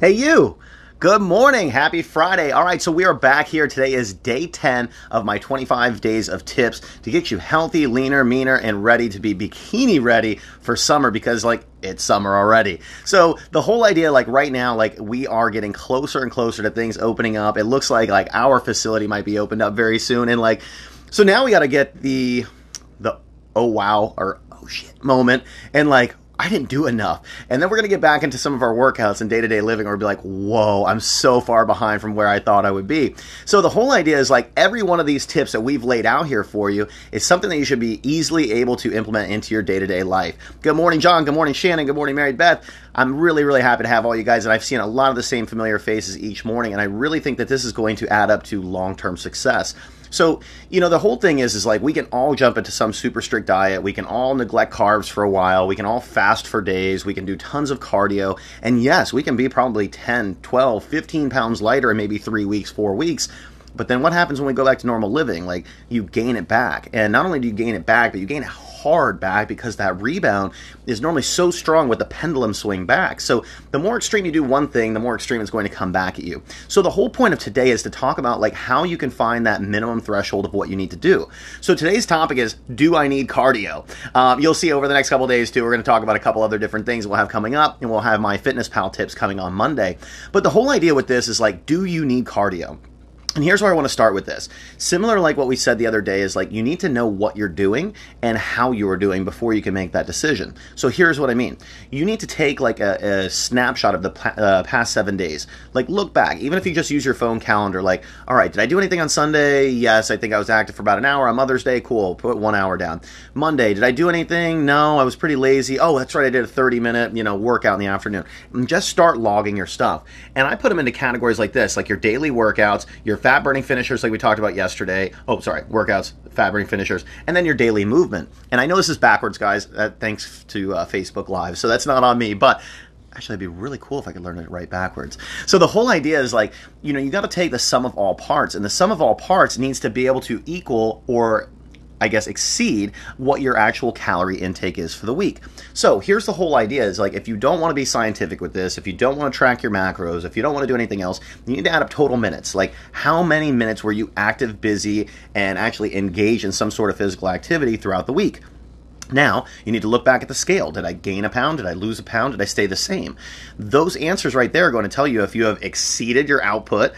Hey, you! Good morning. Happy Friday. All right, so we are back here. Today is day 10 of my 25 days of tips to get you healthy, leaner, meaner, and ready to be bikini ready for summer because, like, it's summer already. So the whole idea, like right now, like we are getting closer and closer to things opening up. It looks like like our facility might be opened up very soon, and like so now we got to get the the oh wow or oh shit moment, and like I didn't do enough. And then we're going to get back into some of our workouts and day to day living we'll be like, whoa, I'm so far behind from where I thought I would be. So the whole idea is like every one of these tips that we've laid out here for you is something that you should be easily able to implement into your day to day life. Good morning, John. Good morning, Shannon. Good morning, Mary Beth. I'm really, really happy to have all you guys. And I've seen a lot of the same familiar faces each morning. And I really think that this is going to add up to long term success. So, you know, the whole thing is is like we can all jump into some super strict diet. We can all neglect carbs for a while. We can all fast for days. We can do tons of cardio. And yes, we can be probably 10, 12, 15 pounds lighter in maybe 3 weeks, 4 weeks. But then what happens when we go back to normal living? Like you gain it back. And not only do you gain it back, but you gain it hard back because that rebound is normally so strong with the pendulum swing back. So the more extreme you do one thing, the more extreme it's going to come back at you. So the whole point of today is to talk about like how you can find that minimum threshold of what you need to do. So today's topic is do I need cardio? Um, you'll see over the next couple days too. We're going to talk about a couple other different things we'll have coming up, and we'll have MyFitnessPal tips coming on Monday. But the whole idea with this is like, do you need cardio? And here's where I want to start with this. Similar like what we said the other day is like you need to know what you're doing and how you are doing before you can make that decision. So here's what I mean. You need to take like a, a snapshot of the uh, past 7 days. Like look back, even if you just use your phone calendar like, all right, did I do anything on Sunday? Yes, I think I was active for about an hour on Mother's Day. Cool. Put 1 hour down. Monday, did I do anything? No, I was pretty lazy. Oh, that's right. I did a 30 minute, you know, workout in the afternoon. And just start logging your stuff. And I put them into categories like this, like your daily workouts, your fat burning finishers like we talked about yesterday. Oh, sorry, workouts, fat burning finishers, and then your daily movement. And I know this is backwards, guys. Uh, thanks to uh, Facebook Live, so that's not on me, but actually it'd be really cool if i could learn it right backwards so the whole idea is like you know you got to take the sum of all parts and the sum of all parts needs to be able to equal or I guess, exceed what your actual calorie intake is for the week. So here's the whole idea is like if you don't want to be scientific with this, if you don't want to track your macros, if you don't want to do anything else, you need to add up total minutes. Like how many minutes were you active, busy, and actually engaged in some sort of physical activity throughout the week? Now, you need to look back at the scale. Did I gain a pound? Did I lose a pound? Did I stay the same? Those answers right there are going to tell you if you have exceeded your output,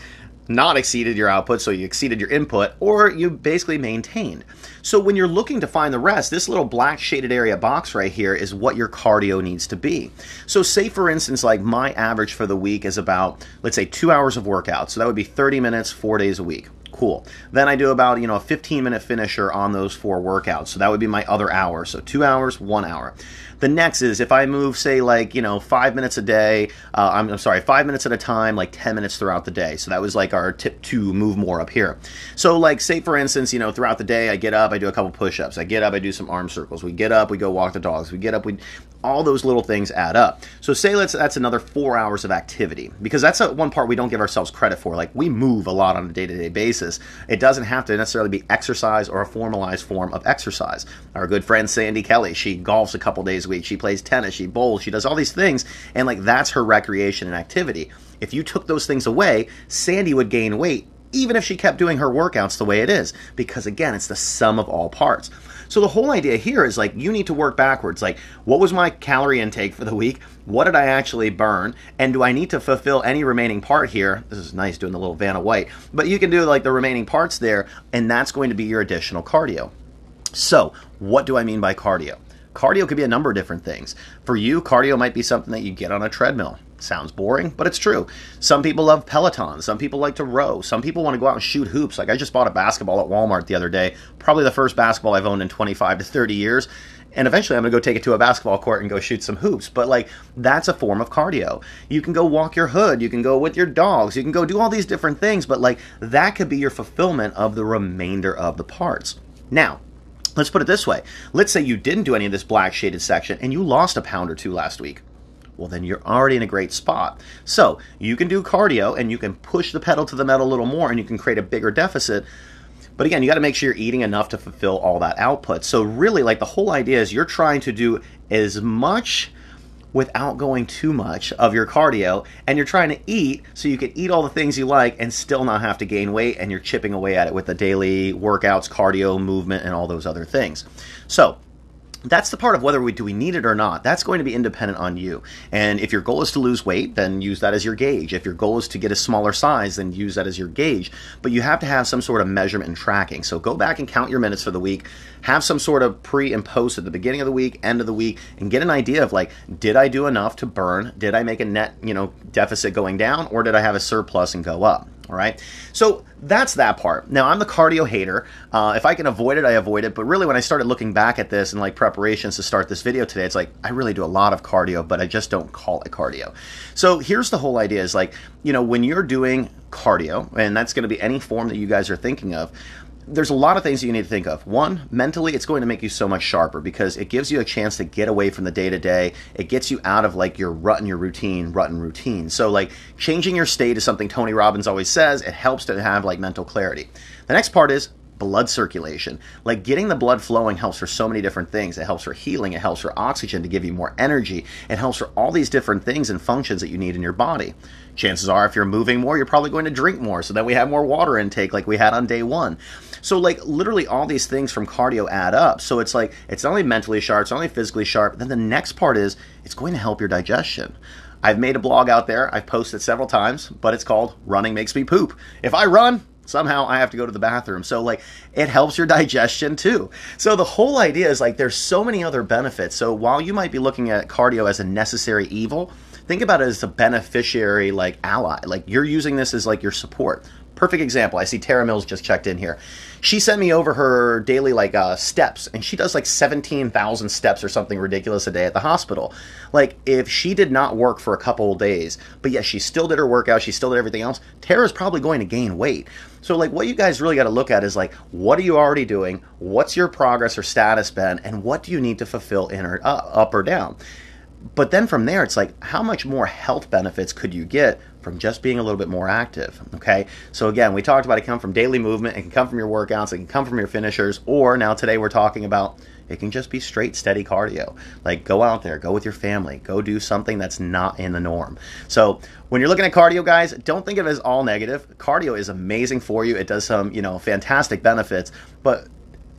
not exceeded your output, so you exceeded your input, or you basically maintained. So when you're looking to find the rest, this little black shaded area box right here is what your cardio needs to be. So say for instance, like my average for the week is about, let's say two hours of workout. So that would be 30 minutes, four days a week. Cool. Then I do about, you know, a 15 minute finisher on those four workouts. So that would be my other hour. So two hours, one hour. The next is if I move, say, like, you know, five minutes a day, uh, I'm, I'm, sorry, five minutes at a time, like 10 minutes throughout the day. So that was like our tip to move more up here. So, like, say, for instance, you know, throughout the day, I get up, I do a couple push ups. I get up, I do some arm circles. We get up, we go walk the dogs. We get up, we all those little things add up. So say let's that's another four hours of activity because that's a, one part we don't give ourselves credit for. Like we move a lot on a day to day basis. It doesn't have to necessarily be exercise or a formalized form of exercise. Our good friend Sandy Kelly, she golfs a couple days a week. She plays tennis. She bowls. She does all these things, and like that's her recreation and activity. If you took those things away, Sandy would gain weight even if she kept doing her workouts the way it is because again it's the sum of all parts so the whole idea here is like you need to work backwards. Like, what was my calorie intake for the week? What did I actually burn? And do I need to fulfill any remaining part here? This is nice doing the little Vanna White, but you can do like the remaining parts there, and that's going to be your additional cardio. So, what do I mean by cardio? Cardio could be a number of different things. For you, cardio might be something that you get on a treadmill. Sounds boring, but it's true. Some people love Peloton. Some people like to row. Some people want to go out and shoot hoops. Like I just bought a basketball at Walmart the other day. Probably the first basketball I've owned in 25 to 30 years. And eventually I'm going to go take it to a basketball court and go shoot some hoops. But like that's a form of cardio. You can go walk your hood. You can go with your dogs. You can go do all these different things. But like that could be your fulfillment of the remainder of the parts. Now, let's put it this way. Let's say you didn't do any of this black shaded section and you lost a pound or two last week well, then you're already in a great spot. So you can do cardio and you can push the pedal to the metal a little more and you can create a bigger deficit. But again, you got to make sure you're eating enough to fulfill all that output. So, really, like the whole idea is you're trying to do as much without going too much of your cardio and you're trying to eat so you can eat all the things you like and still not have to gain weight and you're chipping away at it with the daily workouts, cardio, movement and all those other things. So, that's the part of whether we do we need it or not. That's going to be independent on you. And if your goal is to lose weight, then use that as your gauge. If your goal is to get a smaller size, then use that as your gauge. But you have to have some sort of measurement and tracking. So go back and count your minutes for the week. Have some sort of pre and post at the beginning of the week, end of the week, and get an idea of like, did I do enough to burn? Did I make a net, you know, deficit going down, or did I have a surplus and go up? All right. So that's that part. Now, I'm the cardio hater. Uh, if I can avoid it, I avoid it. But really, when I started looking back at this and like preparations to start this video today, it's like I really do a lot of cardio, but I just don't call it cardio. So here's the whole idea is like, you know, when you're doing cardio, and that's going to be any form that you guys are thinking of, there's a lot of things that you need to think of. One, mentally, it's going to make you so much sharper because it gives you a chance to get away from the day to day. It gets you out of like your rut and your routine, rut and routine. So, like changing your state is something Tony Robbins always says. It helps to have like mental clarity. The next part is blood circulation. Like getting the blood flowing helps for so many different things. It helps for healing, it helps for oxygen to give you more energy, it helps for all these different things and functions that you need in your body. Chances are, if you're moving more, you're probably going to drink more so that we have more water intake like we had on day one. So, like, literally all these things from cardio add up. So, it's like, it's not only mentally sharp, it's not only physically sharp. Then the next part is it's going to help your digestion. I've made a blog out there, I've posted several times, but it's called Running Makes Me Poop. If I run, somehow I have to go to the bathroom. So like it helps your digestion too. So the whole idea is like there's so many other benefits. So while you might be looking at cardio as a necessary evil, think about it as a beneficiary like ally. Like you're using this as like your support. Perfect example. I see Tara Mills just checked in here. She sent me over her daily like uh, steps, and she does like seventeen thousand steps or something ridiculous a day at the hospital. Like if she did not work for a couple days, but yes, she still did her workout, she still did everything else. Tara's probably going to gain weight. So like what you guys really got to look at is like what are you already doing? What's your progress or status been, and what do you need to fulfill in or uh, up or down? but then from there, it's like, how much more health benefits could you get from just being a little bit more active? Okay. So again, we talked about it come from daily movement, it can come from your workouts, it can come from your finishers, or now today we're talking about it can just be straight, steady cardio. Like go out there, go with your family, go do something that's not in the norm. So when you're looking at cardio, guys, don't think of it as all negative. Cardio is amazing for you. It does some, you know, fantastic benefits, but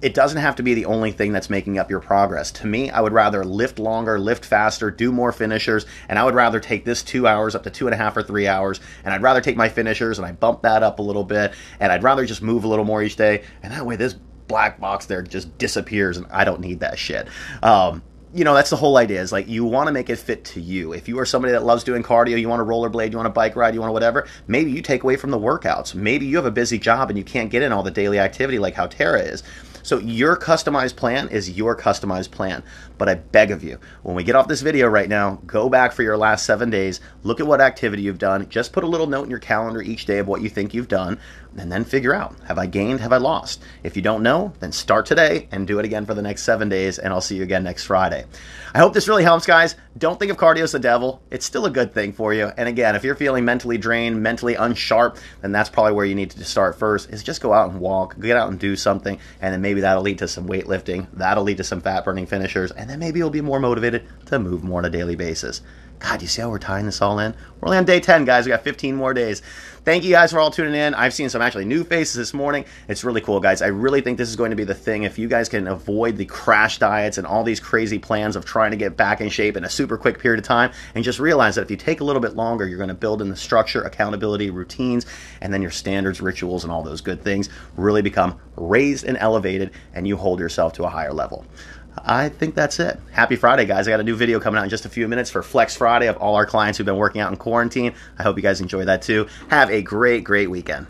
it doesn't have to be the only thing that's making up your progress. To me, I would rather lift longer, lift faster, do more finishers, and I would rather take this two hours up to two and a half or three hours, and I'd rather take my finishers and I bump that up a little bit, and I'd rather just move a little more each day, and that way this black box there just disappears, and I don't need that shit. Um, you know, that's the whole idea is like you want to make it fit to you. If you are somebody that loves doing cardio, you want to rollerblade, you want to bike ride, you want to whatever, maybe you take away from the workouts. Maybe you have a busy job and you can't get in all the daily activity like how Tara is. So your customized plan is your customized plan. But I beg of you, when we get off this video right now, go back for your last seven days, look at what activity you've done, just put a little note in your calendar each day of what you think you've done, and then figure out have I gained, have I lost? If you don't know, then start today and do it again for the next seven days, and I'll see you again next Friday. I hope this really helps, guys. Don't think of cardio as the devil. It's still a good thing for you. And again, if you're feeling mentally drained, mentally unsharp, then that's probably where you need to start first. Is just go out and walk, get out and do something, and then maybe that'll lead to some weightlifting. That'll lead to some fat burning finishers, and then maybe you'll be more motivated to move more on a daily basis. God, you see how we're tying this all in? We're only on day 10, guys. We got 15 more days. Thank you guys for all tuning in. I've seen some actually new faces this morning. It's really cool, guys. I really think this is going to be the thing. If you guys can avoid the crash diets and all these crazy plans of trying to get back in shape in a super quick period of time, and just realize that if you take a little bit longer, you're going to build in the structure, accountability, routines, and then your standards, rituals, and all those good things really become raised and elevated, and you hold yourself to a higher level. I think that's it. Happy Friday, guys. I got a new video coming out in just a few minutes for Flex Friday of all our clients who've been working out in quarantine. I hope you guys enjoy that too. Have a great, great weekend.